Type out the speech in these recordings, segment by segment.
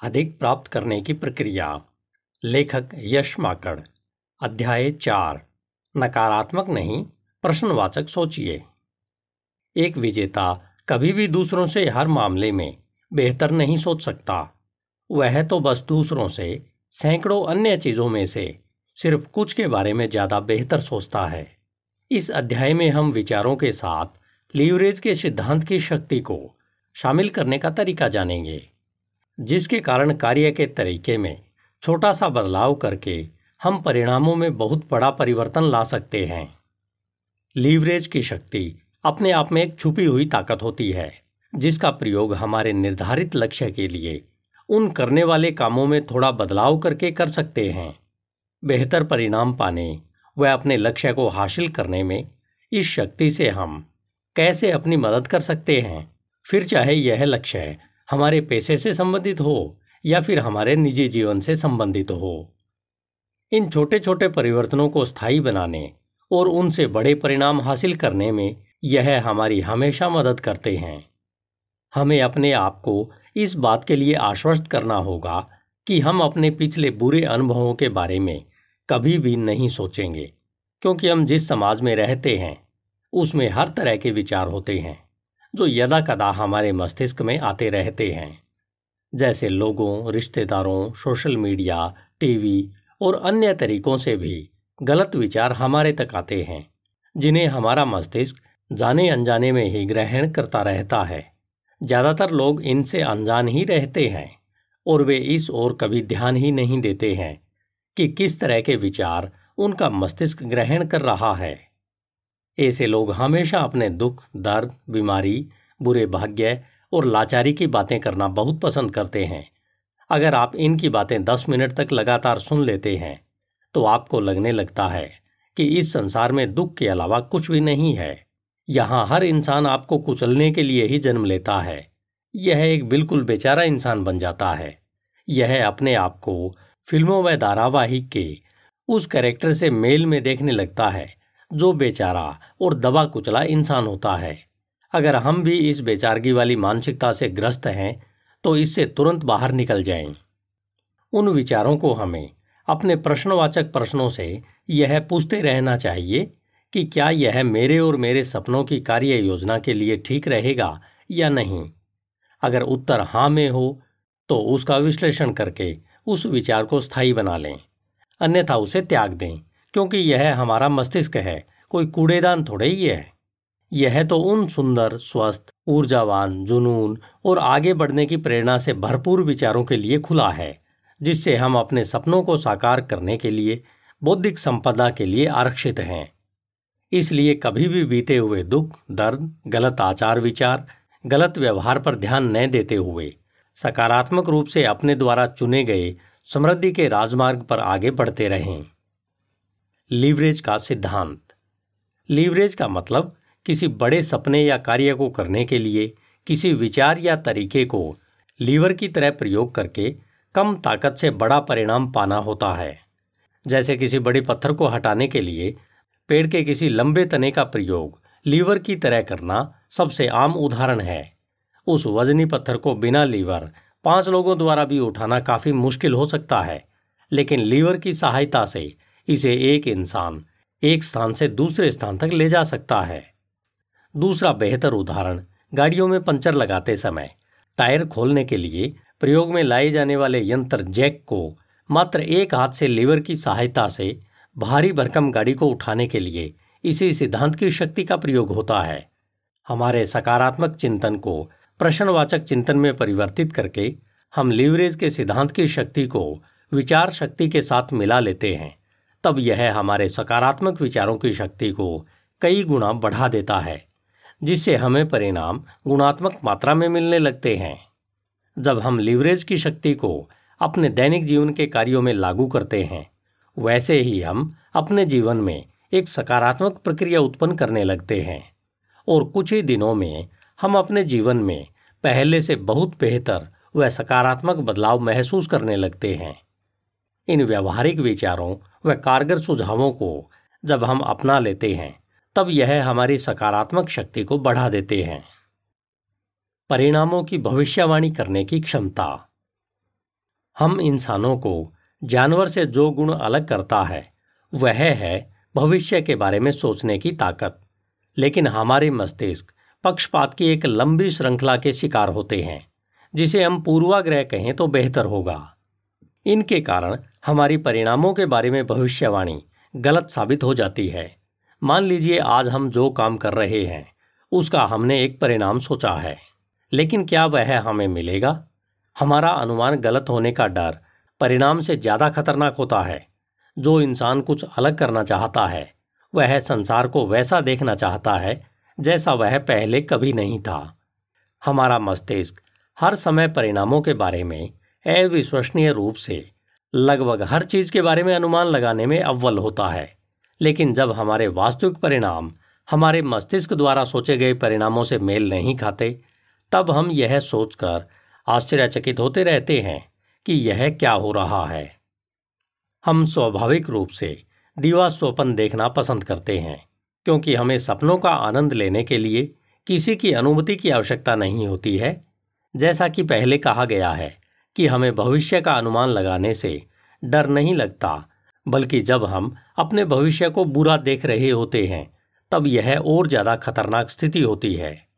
अधिक प्राप्त करने की प्रक्रिया। लेखक यश माकड़ अध्याय चार। नकारात्मक नहीं, प्रश्नवाचक सोचिए। एक विजेता कभी भी दूसरों से हर मामले में बेहतर नहीं सोच सकता। वह तो बस दूसरों से, सैकड़ों अन्य चीज़ों में से सिर्फ़ कुछ के बारे में ज़्यादा बेहतर सोचता है। इस अध्याय में हम विचारों के साथ लीवरेज के सिद्धांत की शक्ति को शामिल करने का तरीका जानेंगे। जिसके कारण कार्य के तरीके में छोटा सा बदलाव करके हम परिणामों में बहुत बड़ा परिवर्तन ला सकते हैं। लीवरेज की शक्ति अपने आप में एक छुपी हुई ताकत होती है, जिसका प्रयोग हमारे निर्धारित लक्ष्य के लिए उन करने वाले कामों में थोड़ा बदलाव करके कर सकते हैं। बेहतर परिणाम पाने व अपने लक्ष्य को हासिल करने में इस शक्ति से हम कैसे अपनी मदद कर सकते हैं? फिर चाहे यह लक्ष्य हमारे पैसे से संबंधित हो या फिर हमारे निजी जीवन से संबंधित हो। इन छोटे छोटे परिवर्तनों को स्थायी बनाने और उनसे बड़े परिणाम हासिल करने में यह हमारी हमेशा मदद करते हैं। हमें अपने आप को इस बात के लिए आश्वस्त करना होगा कि हम अपने पिछले बुरे अनुभवों के बारे में कभी भी नहीं सोचेंगे, क्योंकि हम जिस समाज में रहते हैं, उसमें हर तरह के विचार होते हैं। जो यदा कदा हमारे मस्तिष्क में आते रहते हैं। जैसे लोगों, रिश्तेदारों, सोशल मीडिया, टीवी और अन्य तरीकों से भी गलत विचार हमारे तक आते हैं, जिन्हें हमारा मस्तिष्क जाने अनजाने में ही ग्रहण करता रहता है। ज़्यादातर लोग इनसे अनजान ही रहते हैं और वे इस ओर कभी ध्यान ही नहीं देते हैं कि किस तरह के विचार उनका मस्तिष्क ग्रहण कर रहा है। ऐसे लोग हमेशा अपने दुख, दर्द, बीमारी, बुरे भाग्य और लाचारी की बातें करना बहुत पसंद करते हैं। अगर आप इनकी बातें दस मिनट तक लगातार सुन लेते हैं तो आपको लगने लगता है कि इस संसार में दुख के अलावा कुछ भी नहीं है। यहाँ हर इंसान आपको कुचलने के लिए ही जन्म लेता है। यह एक बिल्कुल बेचारा इंसान बन जाता है। यह अपने आप को फ़िल्मों व धारावाहिक के उस कैरेक्टर से मेल में देखने लगता है जो बेचारा और दबा कुचला इंसान होता है। अगर हम भी इस बेचारगी वाली मानसिकता से ग्रस्त हैं तो इससे तुरंत बाहर निकल जाएँ। उन विचारों को हमें अपने प्रश्नवाचक प्रश्नों से यह पूछते रहना चाहिए कि क्या यह मेरे और मेरे सपनों की कार्य योजना के लिए ठीक रहेगा या नहीं। अगर उत्तर हाँ में हो तो उसका विश्लेषण करके उस विचार को स्थायी बना लें। अन्यथा उसे त्याग दें। क्योंकि यह हमारा मस्तिष्क है, कोई कूड़ेदान थोड़े ही है। यह तो उन सुंदर, स्वस्थ, ऊर्जावान, जुनून और आगे बढ़ने की प्रेरणा से भरपूर विचारों के लिए खुला है, जिससे हम अपने सपनों को साकार करने के लिए, बौद्धिक संपदा के लिए आरक्षित हैं। इसलिए कभी भी बीते हुए दुख, दर्द, गलत आचार विचार, गलत व्यवहार पर ध्यान न देते हुए, सकारात्मक रूप से अपने द्वारा चुने गए समृद्धि के राजमार्ग पर आगे बढ़ते रहें। लीवरेज का सिद्धांत। लीवरेज का मतलब किसी बड़े सपने या कार्य को करने के लिए किसी विचार या तरीके को लीवर की तरह प्रयोग करके कम ताकत से बड़ा परिणाम पाना होता है। जैसे किसी बड़े पत्थर को हटाने के लिए पेड़ के किसी लंबे तने का प्रयोग लीवर की तरह करना सबसे आम उदाहरण है। उस वजनी पत्थर को बिना लीवर पाँच लोगों द्वारा भी उठाना काफ़ी मुश्किल हो सकता है, लेकिन लीवर की सहायता से इसे एक इंसान एक स्थान से दूसरे स्थान तक ले जा सकता है। दूसरा बेहतर उदाहरण, गाड़ियों में पंचर लगाते समय, टायर खोलने के लिए प्रयोग में लाए जाने वाले यंत्र जैक को मात्र एक हाथ से लीवर की सहायता से भारी भरकम गाड़ी को उठाने के लिए इसी सिद्धांत की शक्ति का प्रयोग होता है। हमारे सकारात्मक चिंतन को प्रश्नवाचक चिंतन में परिवर्तित करके हम लीवरेज के सिद्धांत की शक्ति को विचार शक्ति के साथ मिला लेते हैं। तब यह हमारे सकारात्मक विचारों की शक्ति को कई गुना बढ़ा देता है, जिससे हमें परिणाम गुणात्मक मात्रा में मिलने लगते हैं। जब हम लीवरेज की शक्ति को अपने दैनिक जीवन के कार्यों में लागू करते हैं, वैसे ही हम अपने जीवन में एक सकारात्मक प्रक्रिया उत्पन्न करने लगते हैं, और कुछ ही दिनों में हम अपने जीवन में पहले से बहुत बेहतर व सकारात्मक बदलाव महसूस करने लगते हैं। इन व्यवहारिक विचारों व कारगर सुझावों को जब हम अपना लेते हैं, तब यह हमारी सकारात्मक शक्ति को बढ़ा देते हैं। परिणामों की भविष्यवाणी करने की क्षमता। हम इंसानों को जानवर से जो गुण अलग करता है, वह है भविष्य के बारे में सोचने की ताकत। लेकिन हमारे मस्तिष्क पक्षपात की एक लंबी श्रृंखला के शिकार होते हैं, जिसे हम पूर्वाग्रह कहें तो बेहतर होगा। इनके कारण हमारी परिणामों के बारे में भविष्यवाणी गलत साबित हो जाती है। मान लीजिए आज हम जो काम कर रहे हैं, उसका हमने एक परिणाम सोचा है, लेकिन क्या वह हमें मिलेगा? हमारा अनुमान गलत होने का डर परिणाम से ज़्यादा खतरनाक होता है। जो इंसान कुछ अलग करना चाहता है, वह संसार को वैसा देखना चाहता है, जैसा वह पहले कभी नहीं था। हमारा मस्तिष्क हर समय परिणामों के बारे में अविश्वसनीय रूप से लगभग हर चीज़ के बारे में अनुमान लगाने में अव्वल होता है। लेकिन जब हमारे वास्तविक परिणाम हमारे मस्तिष्क द्वारा सोचे गए परिणामों से मेल नहीं खाते, तब हम यह सोचकर आश्चर्यचकित होते रहते हैं कि यह क्या हो रहा है। हम स्वाभाविक रूप से दीवा स्वपन देखना पसंद करते हैं, क्योंकि हमें सपनों का आनंद लेने के लिए किसी की अनुमति की आवश्यकता नहीं होती है, जैसा कि पहले कहा गया है। कि हमें भविष्य का अनुमान लगाने से डर नहीं लगता, बल्कि जब हम अपने भविष्य को बुरा देख रहे होते हैं, तब यह और ज़्यादा खतरनाक स्थिति होती है।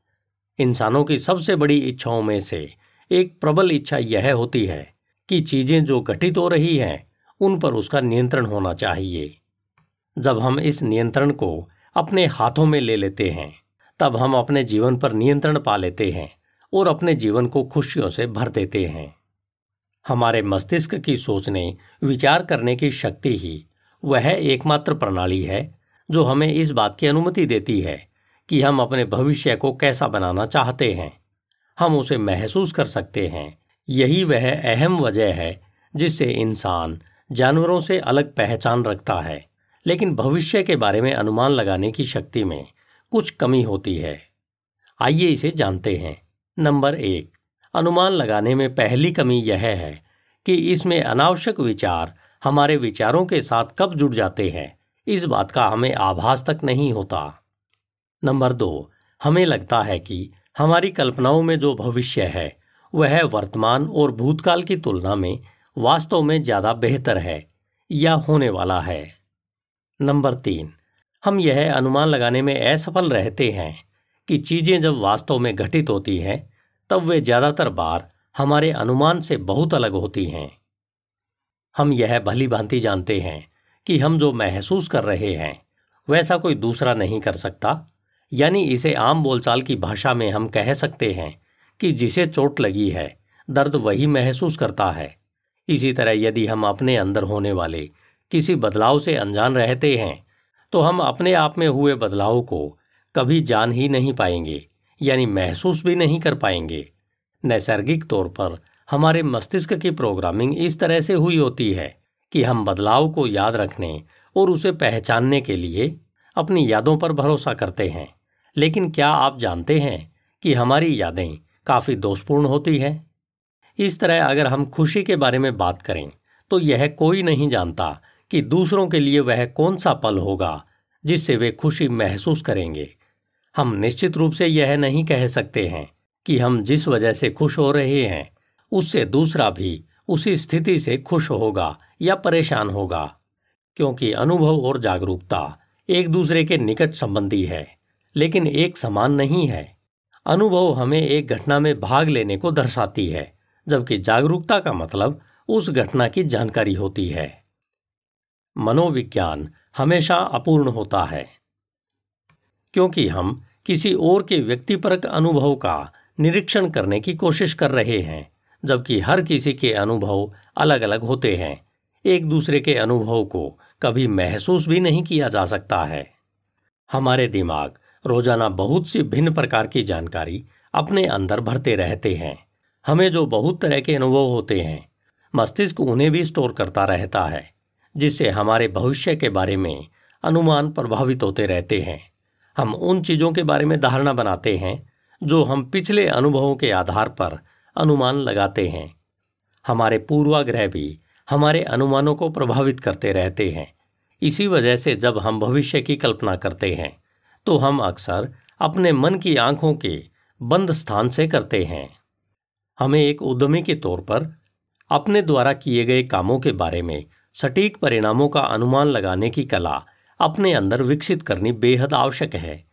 इंसानों की सबसे बड़ी इच्छाओं में से एक प्रबल इच्छा यह होती है कि चीज़ें जो घटित हो रही हैं, उन पर उसका नियंत्रण होना चाहिए। जब हम इस नियंत्रण को अपने हाथों में ले लेते हैं, तब हम अपने जीवन पर नियंत्रण पा लेते हैं और अपने जीवन को खुशियों से भर देते हैं। हमारे मस्तिष्क की सोचने, विचार करने की शक्ति ही वह एकमात्र प्रणाली है, जो हमें इस बात की अनुमति देती है कि हम अपने भविष्य को कैसा बनाना चाहते हैं। हम उसे महसूस कर सकते हैं। यही वह अहम वजह है जिससे इंसान जानवरों से अलग पहचान रखता है, लेकिन भविष्य के बारे में अनुमान लगाने की शक्ति में कुछ कमी होती है। आइए इसे जानते हैं। नंबर एक अनुमान लगाने में पहली कमी यह है कि इसमें अनावश्यक विचार हमारे विचारों के साथ कब जुड़ जाते हैं। इस बात का हमें आभास तक नहीं होता। नंबर दो, हमें लगता है कि हमारी कल्पनाओं में जो भविष्य है, वह वर्तमान और भूतकाल की तुलना में वास्तव में ज़्यादा बेहतर है या होने वाला है। नंबर तीन, हम यह अनुमान लगाने में असफल रहते हैं कि चीज़ें जब वास्तव में घटित होती हैं तब वे ज़्यादातर बार हमारे अनुमान से बहुत अलग होती हैं। हम यह भली भांति जानते हैं कि हम जो महसूस कर रहे हैं, वैसा कोई दूसरा नहीं कर सकता। यानी इसे आम बोलचाल की भाषा में हम कह सकते हैं कि जिसे चोट लगी है, दर्द वही महसूस करता है। इसी तरह यदि हम अपने अंदर होने वाले किसी बदलाव से अनजान रहते हैं तो हम अपने आप में हुए बदलाव को कभी जान ही नहीं पाएँगे। यानी महसूस भी नहीं कर पाएँगे। नैसर्गिक तौर पर हमारे मस्तिष्क की प्रोग्रामिंग इस तरह से हुई होती है कि हम बदलाव को याद रखने और उसे पहचानने के लिए अपनी यादों पर भरोसा करते हैं। लेकिन क्या आप जानते हैं कि हमारी यादें काफ़ी दोषपूर्ण होती हैं? इस तरह अगर हम खुशी के बारे में बात करें तो यह कोई नहीं जानता कि दूसरों के लिए वह कौन सा पल होगा जिससे वे खुशी महसूस करेंगे। हम निश्चित रूप से यह नहीं कह सकते हैं कि हम जिस वजह से खुश हो रहे हैं, उससे दूसरा भी उसी स्थिति से खुश होगा या परेशान होगा, क्योंकि अनुभव और जागरूकता एक दूसरे के निकट संबंधी है, लेकिन एक समान नहीं है। अनुभव हमें एक घटना में भाग लेने को दर्शाती है, जबकि जागरूकता का मतलब उस घटना की जानकारी होती है। मनोविज्ञान हमेशा अपूर्ण होता है, क्योंकि हम किसी और के व्यक्तिपरक अनुभव का निरीक्षण करने की कोशिश कर रहे हैं, जबकि हर किसी के अनुभव अलग अलग होते हैं। एक दूसरे के अनुभव को कभी महसूस भी नहीं किया जा सकता है। हमारे दिमाग रोज़ाना बहुत सी भिन्न प्रकार की जानकारी अपने अंदर भरते रहते हैं। हमें जो बहुत तरह के अनुभव होते हैं, मस्तिष्क उन्हें भी स्टोर करता रहता है, जिससे हमारे भविष्य के बारे में अनुमान प्रभावित होते रहते हैं। हम उन चीज़ों के बारे में धारणा बनाते हैं, जो हम पिछले अनुभवों के आधार पर अनुमान लगाते हैं। हमारे पूर्वाग्रह भी हमारे अनुमानों को प्रभावित करते रहते हैं। इसी वजह से जब हम भविष्य की कल्पना करते हैं तो हम अक्सर अपने मन की आँखों के बंद स्थान से करते हैं। हमें एक उद्यमी के तौर पर अपने द्वारा किए गए कामों के बारे में सटीक परिणामों का अनुमान लगाने की कला अपने अंदर विकसित करनी बेहद आवश्यक है।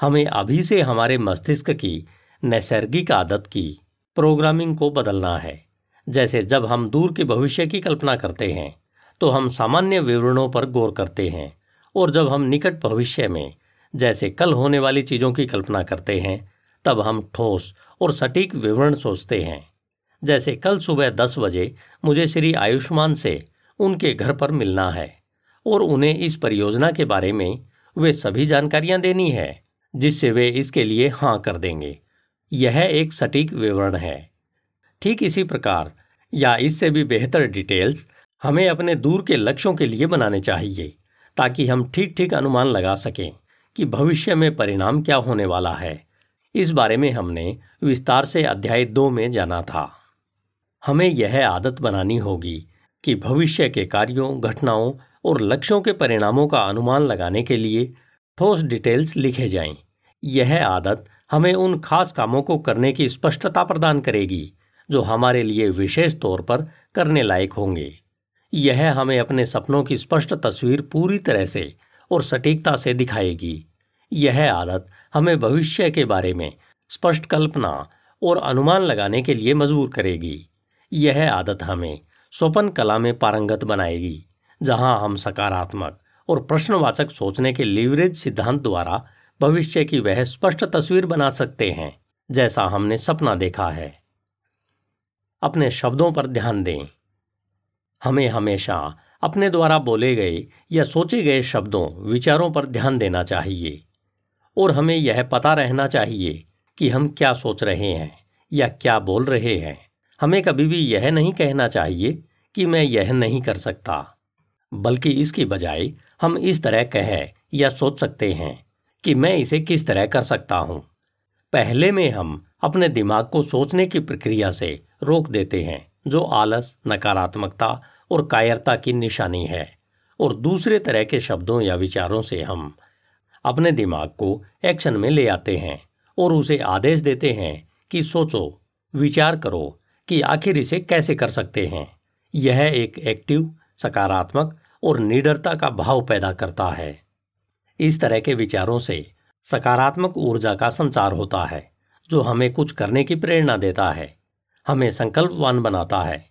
हमें अभी से हमारे मस्तिष्क की नैसर्गिक आदत की प्रोग्रामिंग को बदलना है। जैसे जब हम दूर के भविष्य की कल्पना करते हैं तो हम सामान्य विवरणों पर गौर करते हैं और जब हम निकट भविष्य में जैसे कल होने वाली चीज़ों की कल्पना करते हैं, तब हम ठोस और सटीक विवरण सोचते हैं। जैसे कल सुबह दस बजे मुझे श्री आयुष्मान से उनके घर पर मिलना है। और उन्हें इस परियोजना के बारे में वे सभी जानकारियाँ देनी है, जिससे वे इसके लिए हाँ कर देंगे। यह एक सटीक विवरण है। ठीक इसी प्रकार, या इससे भी बेहतर डिटेल्स हमें अपने दूर के लक्ष्यों के लिए बनाने चाहिए, ताकि हम ठीक ठीक अनुमान लगा सकें कि भविष्य में परिणाम क्या होने वाला है। इस बारे में हमने विस्तार से अध्याय दो में जाना था। हमें यह आदत बनानी होगी कि भविष्य के कार्यों, घटनाओं और लक्ष्यों के परिणामों का अनुमान लगाने के लिए ठोस डिटेल्स लिखे जाएँ। यह आदत हमें उन खास कामों को करने की स्पष्टता प्रदान करेगी, जो हमारे लिए विशेष तौर पर करने लायक होंगे। यह हमें अपने सपनों की स्पष्ट तस्वीर पूरी तरह से और सटीकता से दिखाएगी। यह आदत हमें भविष्य के बारे में स्पष्ट कल्पना और अनुमान लगाने के लिए मजबूर करेगी। यह आदत हमें स्वपन कला में पारंगत बनाएगी। जहाँ हम सकारात्मक और प्रश्नवाचक सोचने के लीवरेज सिद्धांत द्वारा भविष्य की वह स्पष्ट तस्वीर बना सकते हैं, जैसा हमने सपना देखा है। अपने शब्दों पर ध्यान दें। हमें हमेशा अपने द्वारा बोले गए या सोचे गए शब्दों, विचारों पर ध्यान देना चाहिए और हमें यह पता रहना चाहिए कि हम क्या सोच रहे हैं या क्या बोल रहे हैं। हमें कभी भी यह नहीं कहना चाहिए कि मैं यह नहीं कर सकता। बल्कि इसकी बजाय हम इस तरह कह या सोच सकते हैं कि मैं इसे किस तरह कर सकता हूँ। पहले में हम अपने दिमाग को सोचने की प्रक्रिया से रोक देते हैं, जो आलस, नकारात्मकता और कायरता की निशानी है। और दूसरे तरह के शब्दों या विचारों से हम अपने दिमाग को एक्शन में ले आते हैं और उसे आदेश देते हैं कि सोचो, विचार करो कि आखिर इसे कैसे कर सकते हैं। यह एक एक्टिव सकारात्मक और निडरता का भाव पैदा करता है। इस तरह के विचारों से सकारात्मक ऊर्जा का संचार होता है, जो हमें कुछ करने की प्रेरणा देता है, हमें संकल्पवान बनाता है।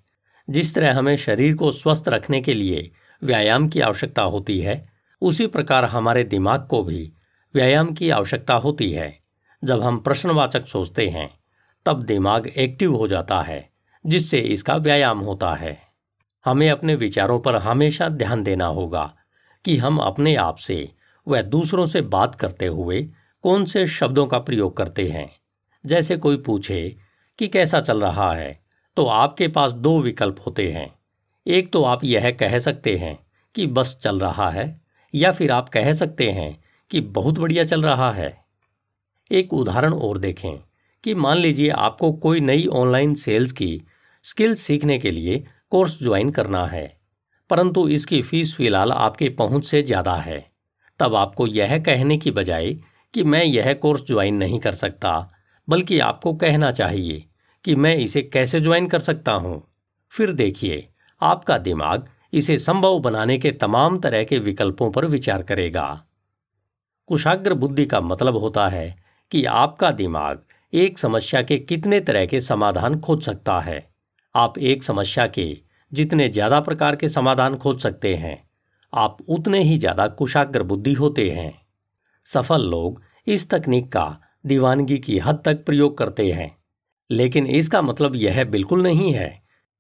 जिस तरह हमें शरीर को स्वस्थ रखने के लिए व्यायाम की आवश्यकता होती है, उसी प्रकार हमारे दिमाग को भी व्यायाम की आवश्यकता होती है। जब हम प्रश्नवाचक सोचते हैं, तब दिमाग एक्टिव हो जाता है, जिससे इसका व्यायाम होता है। हमें अपने विचारों पर हमेशा ध्यान देना होगा कि हम अपने आप से व दूसरों से बात करते हुए कौन से शब्दों का प्रयोग करते हैं। जैसे कोई पूछे कि कैसा चल रहा है तो आपके पास दो विकल्प होते हैं। एक तो आप यह कह सकते हैं कि बस चल रहा है, या फिर आप कह सकते हैं कि बहुत बढ़िया चल रहा है। एक उदाहरण और देखें कि मान लीजिए आपको कोई नई ऑनलाइन सेल्स की स्किल सीखने के लिए कोर्स ज्वाइन करना है, परंतु इसकी फ़ीस फ़िलहाल आपके पहुँच से ज़्यादा है। तब आपको यह कहने की बजाय कि मैं यह कोर्स ज्वाइन नहीं कर सकता, बल्कि आपको कहना चाहिए कि मैं इसे कैसे ज्वाइन कर सकता हूँ। फिर देखिए, आपका दिमाग इसे संभव बनाने के तमाम तरह के विकल्पों पर विचार करेगा। कुशाग्र बुद्धि का मतलब होता है कि आपका दिमाग एक समस्या के कितने तरह के समाधान खोज सकता है। आप एक समस्या के जितने ज़्यादा प्रकार के समाधान खोज सकते हैं। आप उतने ही ज़्यादा कुशाग्र बुद्धि होते हैं। सफल लोग इस तकनीक का दीवानगी की हद तक प्रयोग करते हैं। लेकिन इसका मतलब यह बिल्कुल नहीं है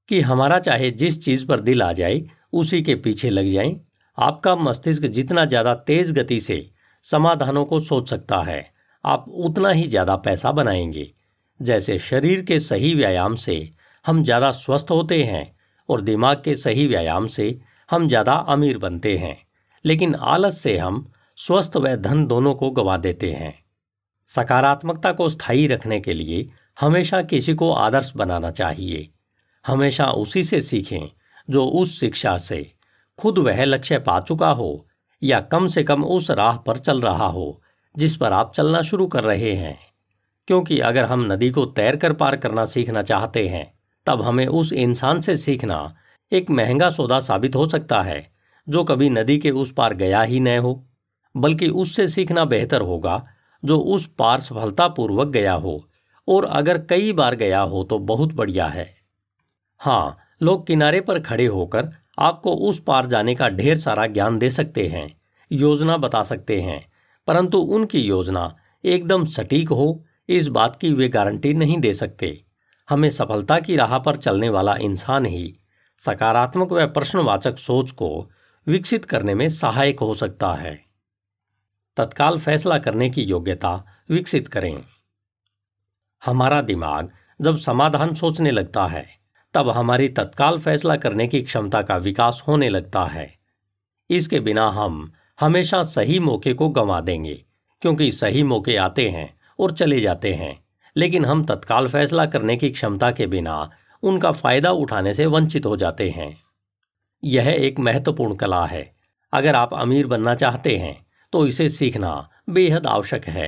कि हमारा चाहे जिस चीज़ पर दिल आ जाए उसी के पीछे लग जाएँ, आपका मस्तिष्क जितना ज़्यादा तेज गति से समाधानों को सोच सकता है आप उतना ही ज़्यादा पैसा बनाएँगे। जैसे शरीर के सही व्यायाम से हम ज़्यादा स्वस्थ होते हैं और दिमाग के सही व्यायाम से हम ज़्यादा अमीर बनते हैं। लेकिन आलस से हम स्वस्थ व धन दोनों को गवा देते हैं। सकारात्मकता को स्थायी रखने के लिए हमेशा किसी को आदर्श बनाना चाहिए। हमेशा उसी से सीखें जो उस शिक्षा से खुद वह लक्ष्य पा चुका हो या कम से कम उस राह पर चल रहा हो जिस पर आप चलना शुरू कर रहे हैं। क्योंकि अगर हम नदी को तैर कर पार करना सीखना चाहते हैं तब हमें उस इंसान से सीखना एक महँगा सौदा साबित हो सकता है, जो कभी नदी के उस पार गया ही न हो, बल्कि उससे सीखना बेहतर होगा, जो उस पार सफलतापूर्वक गया हो, और अगर कई बार गया हो तो बहुत बढ़िया है। हाँ लोग किनारे पर खड़े होकर आपको उस पार जाने का ढेर सारा ज्ञान दे सकते हैं, योजना बता सकते हैं, परंतु उनकी योजना एकदम सटीक हो, इस बात की वे गारंटी नहीं दे सकते। हमें सफलता की राह पर चलने वाला इंसान ही सकारात्मक व प्रश्नवाचक सोच को विकसित करने में सहायक हो सकता है। तत्काल फैसला करने की योग्यता विकसित करें। हमारा दिमाग जब समाधान सोचने लगता है, तब हमारी तत्काल फैसला करने की क्षमता का विकास होने लगता है। इसके बिना हम हमेशा सही मौके को गंवा देंगे, क्योंकि सही मौके आते हैं और चले जाते हैं। लेकिन हम तत्काल फैसला करने की क्षमता के बिना उनका फ़ायदा उठाने से वंचित हो जाते हैं। यह एक महत्वपूर्ण कला है। अगर आप अमीर बनना चाहते हैं तो इसे सीखना बेहद आवश्यक है।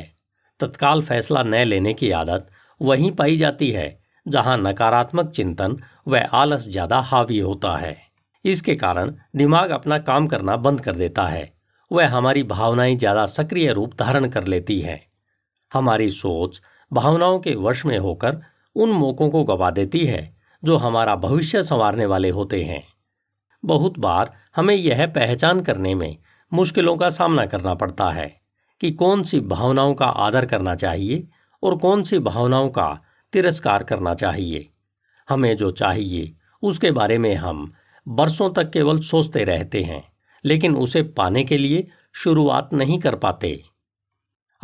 तत्काल फैसला न लेने की आदत वहीं पाई जाती है, जहाँ नकारात्मक चिंतन व आलस ज़्यादा हावी होता है। इसके कारण दिमाग अपना काम करना बंद कर देता है वह हमारी भावनाएँ ज़्यादा सक्रिय रूप धारण कर लेती हैं। हमारी सोच भावनाओं के वश में होकर उन मौकों को गवा देती है, जो हमारा भविष्य संवारने वाले होते हैं। बहुत बार हमें यह पहचान करने में मुश्किलों का सामना करना पड़ता है कि कौन सी भावनाओं का आदर करना चाहिए और कौन सी भावनाओं का तिरस्कार करना चाहिए। हमें जो चाहिए, उसके बारे में हम बरसों तक केवल सोचते रहते हैं, लेकिन उसे पाने के लिए शुरुआत नहीं कर पाते।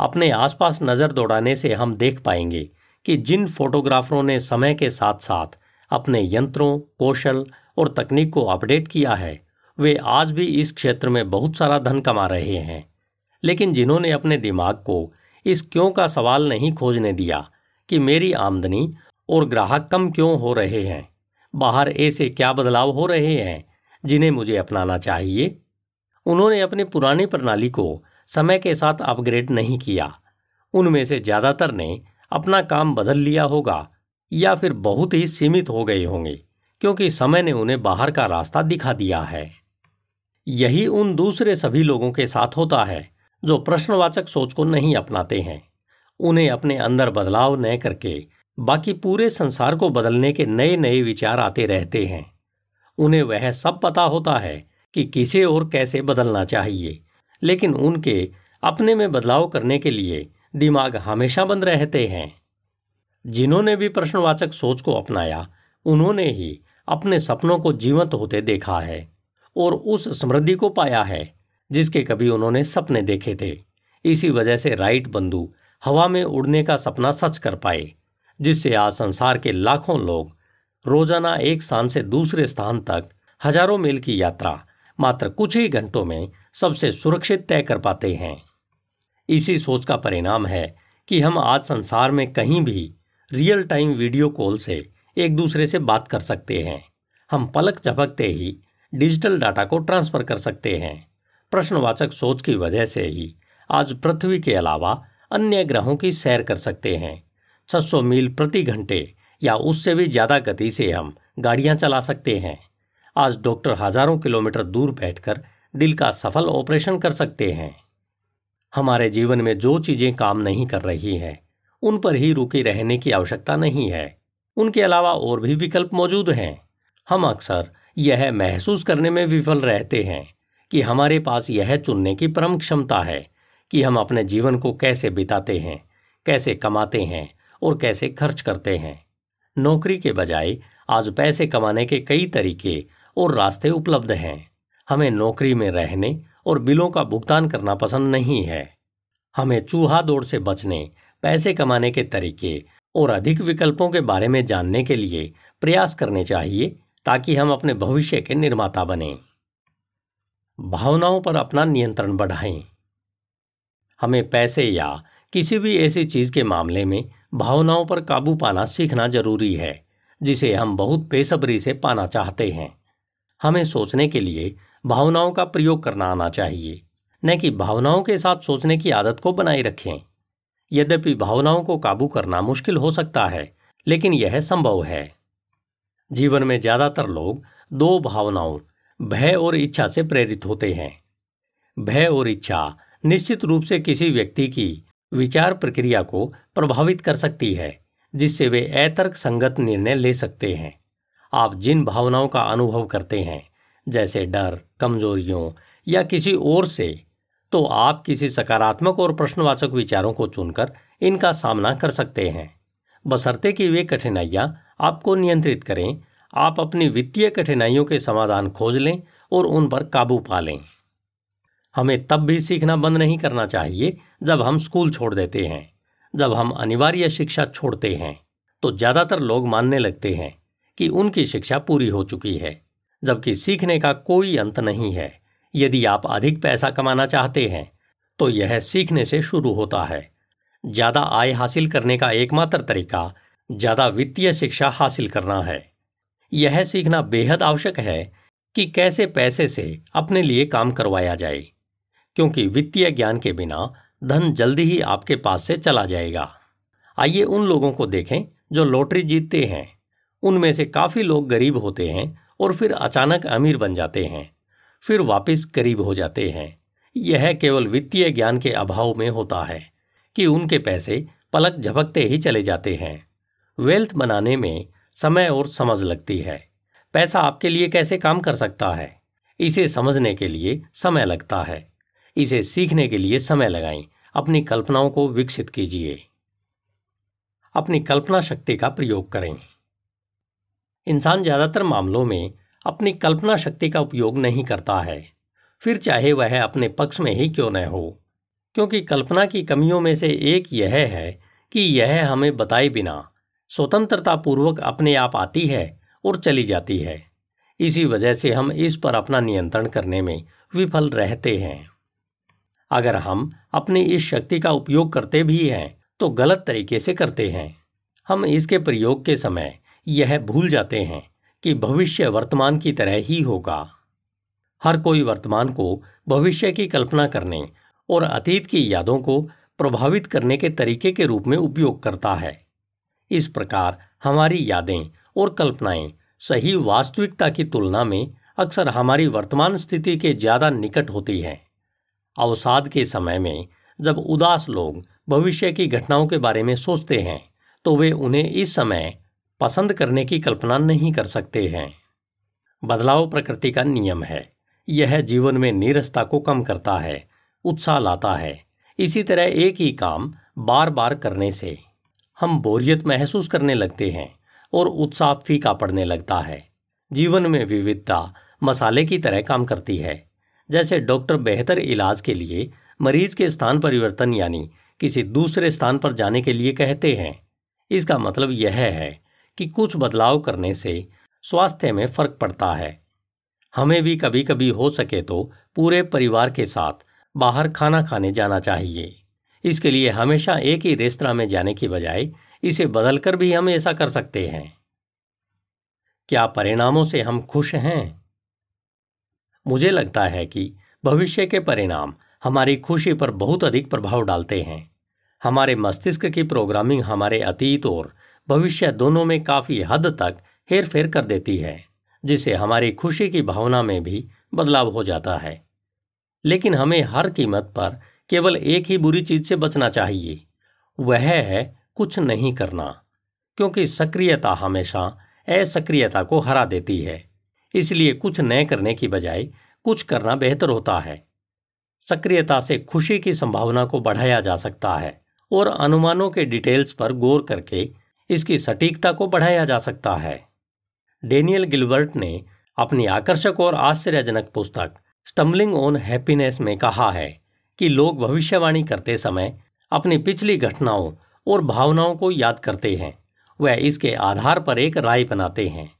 अपने आसपास नज़र दौड़ाने से हम देख पाएँगे कि जिन फोटोग्राफरों ने समय के साथ साथ अपने यंत्रों, कौशल और तकनीक को अपडेट किया है, वे आज भी इस क्षेत्र में बहुत सारा धन कमा रहे हैं। लेकिन जिन्होंने अपने दिमाग को इस क्यों का सवाल नहीं खोजने दिया कि मेरी आमदनी और ग्राहक कम क्यों हो रहे हैं, बाहर ऐसे क्या बदलाव हो रहे हैं, जिन्हें मुझे अपनाना चाहिए? उन्होंने अपनी पुरानी प्रणाली को समय के साथ अपग्रेड नहीं किया। उनमें से ज़्यादातर ने अपना काम बदल लिया होगा या फिर बहुत ही सीमित हो गए होंगे, क्योंकि समय ने उन्हें बाहर का रास्ता दिखा दिया है। यही उन दूसरे सभी लोगों के साथ होता है, जो प्रश्नवाचक सोच को नहीं अपनाते हैं। उन्हें अपने अंदर बदलाव न करके बाकी पूरे संसार को बदलने के नए नए विचार आते रहते हैं। उन्हें वह सब पता होता है कि किसे और कैसे बदलना चाहिए लेकिन उनके अपने में बदलाव करने के लिए दिमाग हमेशा बंद रहते हैं। जिन्होंने भी प्रश्नवाचक सोच को अपनाया, उन्होंने ही अपने सपनों को जीवंत होते देखा है और उस समृद्धि को पाया है, जिसके कभी उन्होंने सपने देखे थे। इसी वजह से राइट बंधु हवा में उड़ने का सपना सच कर पाए, जिससे आज संसार के लाखों लोग रोज़ाना एक स्थान से दूसरे स्थान तक हज़ारों मील की यात्रा मात्र कुछ ही घंटों में सबसे सुरक्षित तय कर पाते हैं। इसी सोच का परिणाम है कि हम आज संसार में कहीं भी रियल टाइम वीडियो कॉल से एक दूसरे से बात कर सकते हैं। हम पलक झपकते ही डिजिटल डाटा को ट्रांसफ़र कर सकते हैं। प्रश्नवाचक सोच की वजह से ही आज पृथ्वी के अलावा अन्य ग्रहों की सैर कर सकते हैं। 600 मील प्रति घंटे या उससे भी ज़्यादा गति से हम गाड़ियाँ चला सकते हैं। आज डॉक्टर हज़ारों किलोमीटर दूर बैठकर दिल का सफल ऑपरेशन कर सकते हैं। हमारे जीवन में जो चीज़ें काम नहीं कर रही हैं, उन पर ही रुके रहने की आवश्यकता नहीं है। उनके अलावा और भी विकल्प मौजूद हैं। हम अक्सर यह महसूस करने में विफल रहते हैं कि हमारे पास यह चुनने की परम क्षमता है कि हम अपने जीवन को कैसे बिताते हैं, कैसे कमाते हैं और कैसे खर्च करते हैं। नौकरी के बजाय आज पैसे कमाने के कई तरीके और रास्ते उपलब्ध हैं। हमें नौकरी में रहने और बिलों का भुगतान करना पसंद नहीं है। हमें चूहा दौड़ से बचने, पैसे कमाने के तरीके और अधिक विकल्पों के बारे में जानने के लिए प्रयास करने चाहिए ताकि हम अपने भविष्य के निर्माता बने। भावनाओं पर अपना नियंत्रण बढ़ाएँ। हमें पैसे या किसी भी ऐसी चीज़ के मामले में भावनाओं पर काबू पाना सीखना ज़रूरी है, जिसे हम बहुत बेसब्री से पाना चाहते हैं। हमें सोचने के लिए भावनाओं का प्रयोग करना आना चाहिए। न कि भावनाओं के साथ सोचने की आदत को बनाए रखें। यद्यपि भावनाओं को काबू करना मुश्किल हो सकता है, लेकिन यह संभव है। जीवन में ज़्यादातर लोग दो भावनाओं, भय और इच्छा से प्रेरित होते हैं। भय और इच्छा निश्चित रूप से किसी व्यक्ति की विचार प्रक्रिया को प्रभावित कर सकती है, जिससे वे अतर्क संगत निर्णय ले सकते हैं। आप जिन भावनाओं का अनुभव करते हैं जैसे डर, कमजोरियों या किसी और से तो आप किसी सकारात्मक और प्रश्नवाचक विचारों को चुनकर इनका सामना कर सकते हैं। बसरते कि वे कठिनाइयाँ आपको नियंत्रित करें, आप अपनी वित्तीय कठिनाइयों के समाधान खोज लें और उन पर काबू पा लें। हमें तब भी सीखना बंद नहीं करना चाहिए जब हम स्कूल छोड़ देते हैं, जब हम अनिवार्य शिक्षा छोड़ते हैं। तो ज़्यादातर लोग मानने लगते हैं कि उनकी शिक्षा पूरी हो चुकी है। जबकि सीखने का कोई अंत नहीं है। यदि आप अधिक पैसा कमाना चाहते हैं तो यह सीखने से शुरू होता है। ज़्यादा आय हासिल करने का एकमात्र तरीका ज़्यादा वित्तीय शिक्षा हासिल करना है। यह सीखना बेहद आवश्यक है कि कैसे पैसे से अपने लिए काम करवाया जाए, क्योंकि वित्तीय ज्ञान के बिना धन जल्दी ही आपके पास से चला जाएगा। आइए उन लोगों को देखें जो लॉटरी जीतते हैं। उनमें से काफ़ी लोग गरीब होते हैं और फिर अचानक अमीर बन जाते हैं, फिर वापस गरीब हो जाते हैं। यह केवल वित्तीय ज्ञान के अभाव में होता है कि उनके पैसे पलक झपकते ही चले जाते हैं। वेल्थ बनाने में समय और समझ लगती है। पैसा आपके लिए कैसे काम कर सकता है? इसे समझने के लिए समय लगता है। इसे सीखने के लिए समय लगाएँ। अपनी कल्पनाओं को विकसित कीजिए। अपनी कल्पना शक्ति का प्रयोग करें। इंसान ज़्यादातर मामलों में अपनी कल्पना शक्ति का उपयोग नहीं करता है। फिर चाहे वह अपने पक्ष में ही क्यों न हो, क्योंकि कल्पना की कमियों में से एक यह है कि यह हमें बताए बिना स्वतंत्रता पूर्वक अपने आप आती है और चली जाती है। इसी वजह से हम इस पर अपना नियंत्रण करने में विफल रहते हैं। अगर हम अपनी इस शक्ति का उपयोग करते भी हैं तो गलत तरीके से करते हैं। हम इसके प्रयोग के समय यह भूल जाते हैं कि भविष्य वर्तमान की तरह ही होगा। हर कोई वर्तमान को भविष्य की कल्पना करने और अतीत की यादों को प्रभावित करने के तरीके के रूप में उपयोग करता है। इस प्रकार हमारी यादें और कल्पनाएँ सही वास्तविकता की तुलना में अक्सर हमारी वर्तमान स्थिति के ज़्यादा निकट होती हैं। अवसाद के समय में जब उदास लोग भविष्य की घटनाओं के बारे में सोचते हैं तो वे उन्हें इस समय पसंद करने की कल्पना नहीं कर सकते हैं। बदलाव प्रकृति का नियम है। यह जीवन में नीरसता को कम करता है, उत्साह लाता है। इसी तरह एक ही काम बार बार करने से हम बोरियत महसूस करने लगते हैं और उत्साह फीका पड़ने लगता है। जीवन में विविधता मसाले की तरह काम करती है। जैसे डॉक्टर बेहतर इलाज के लिए मरीज़ के स्थान परिवर्तन यानी किसी दूसरे स्थान पर जाने के लिए कहते हैं। इसका मतलब यह है कि कुछ बदलाव करने से स्वास्थ्य में फ़र्क पड़ता है। हमें भी कभी कभी हो सके तो पूरे परिवार के साथ बाहर खाना खाने जाना चाहिए। इसके लिए हमेशा एक ही रेस्तरा में जाने की बजाय इसे बदलकर भी हम ऐसा कर सकते हैं। क्या परिणामों से हम खुश हैं? मुझे लगता है कि भविष्य के परिणाम हमारी खुशी पर बहुत अधिक प्रभाव डालते हैं। हमारे मस्तिष्क की प्रोग्रामिंग हमारे अतीत और भविष्य दोनों में काफ़ी हद तक हेर फेर कर देती है, जिससे हमारी खुशी की भावना में भी बदलाव हो जाता है। लेकिन हमें हर कीमत पर केवल एक ही बुरी चीज़ से बचना चाहिए। वह है कुछ नहीं करना, क्योंकि सक्रियता हमेशा असक्रियता को हरा देती है। इसलिए कुछ न करने की बजाय कुछ करना बेहतर होता है। सक्रियता से खुशी की संभावना को बढ़ाया जा सकता है, और अनुमानों के डिटेल्स पर गौर करके इसकी सटीकता को बढ़ाया जा सकता है। डेनियल गिलबर्ट ने अपनी आकर्षक और आश्चर्यजनक पुस्तक स्टम्बलिंग ऑन हैप्पीनेस में कहा है कि लोग भविष्यवाणी करते समय अपनी पिछली घटनाओं और भावनाओं को याद करते हैं, वह इसके आधार पर एक राय बनाते हैं,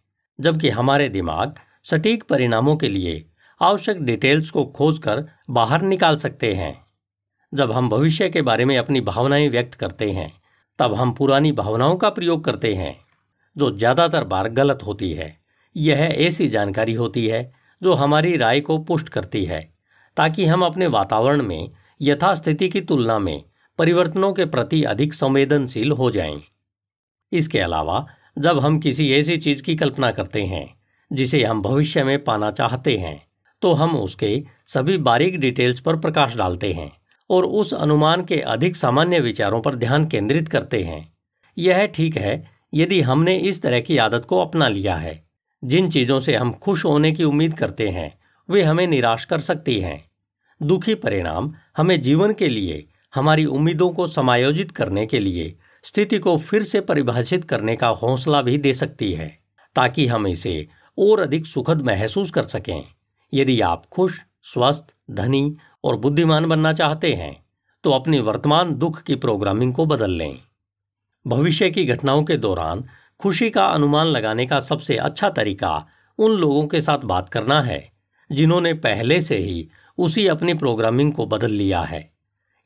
जबकि हमारे दिमाग सटीक परिणामों के लिए आवश्यक डिटेल्स को खोजकर बाहर निकाल सकते हैं। जब हम भविष्य के बारे में अपनी भावनाएँ व्यक्त करते हैं तब हम पुरानी भावनाओं का प्रयोग करते हैं, जो ज़्यादातर बार गलत होती है यह ऐसी जानकारी होती है, जो हमारी राय को पुष्ट करती है, ताकि हम अपने वातावरण में, यथास्थिति की तुलना में, परिवर्तनों के प्रति अधिक संवेदनशील हो जाएँ। इसके अलावा, जब हम किसी ऐसी चीज़ की कल्पना करते हैं, जिसे हम भविष्य में पाना चाहते हैं तो हम उसके सभी बारीक डिटेल्स पर प्रकाश डालते हैं और उस अनुमान के अधिक सामान्य विचारों पर ध्यान केंद्रित करते हैं। यह ठीक है, यदि हमने इस तरह की आदत को अपना लिया है। जिन चीज़ों से हम खुश होने की उम्मीद करते हैं, वे हमें निराश कर सकती हैं। दुखी परिणाम हमें जीवन के लिए, हमारी उम्मीदों को समायोजित करने के लिए, स्थिति को फिर से परिभाषित करने का हौसला भी दे सकती है, ताकि हम इसे और अधिक सुखद महसूस कर सकें। यदि आप खुश, स्वस्थ, धनी और बुद्धिमान बनना चाहते हैं तो अपनी वर्तमान दुख की प्रोग्रामिंग को बदल लें। भविष्य की घटनाओं के दौरान खुशी का अनुमान लगाने का सबसे अच्छा तरीका उन लोगों के साथ बात करना है, जिन्होंने पहले से ही उसी अपनी प्रोग्रामिंग को बदल लिया है।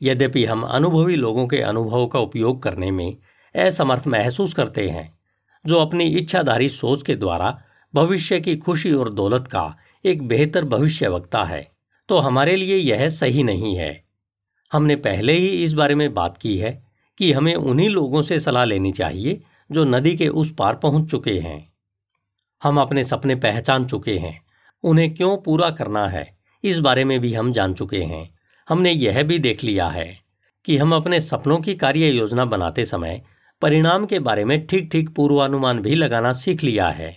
यद्यपि हम अनुभवी लोगों के अनुभव का उपयोग करने में असमर्थ महसूस करते हैं, जो अपनी इच्छाधारी सोच के द्वारा भविष्य की खुशी और दौलत का एक बेहतर भविष्य वक्ता है। तो हमारे लिए यह सही नहीं है। हमने पहले ही इस बारे में बात की है कि हमें उन्हीं लोगों से सलाह लेनी चाहिए जो नदी के उस पार पहुँच चुके हैं। हम अपने सपने पहचान चुके हैं। उन्हें क्यों पूरा करना है? इस बारे में भी हम जान चुके हैं। हमने यह भी देख लिया है कि हम अपने सपनों की कार्य योजना बनाते समय परिणाम के बारे में ठीक ठीक पूर्वानुमान भी लगाना सीख लिया है।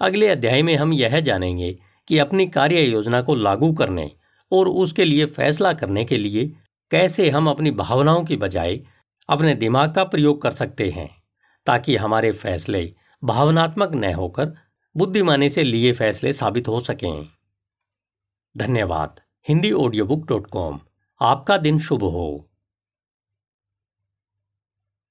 अगले अध्याय में हम यह जानेंगे कि अपनी कार्य योजना को लागू करने और उसके लिए फैसला करने के लिए कैसे हम अपनी भावनाओं की बजाय अपने दिमाग का प्रयोग कर सकते हैं, ताकि हमारे फैसले भावनात्मक न होकर बुद्धिमानी से लिए फैसले साबित हो सकें। धन्यवाद। Hindi audio book dot com. आपका दिन शुभ हो।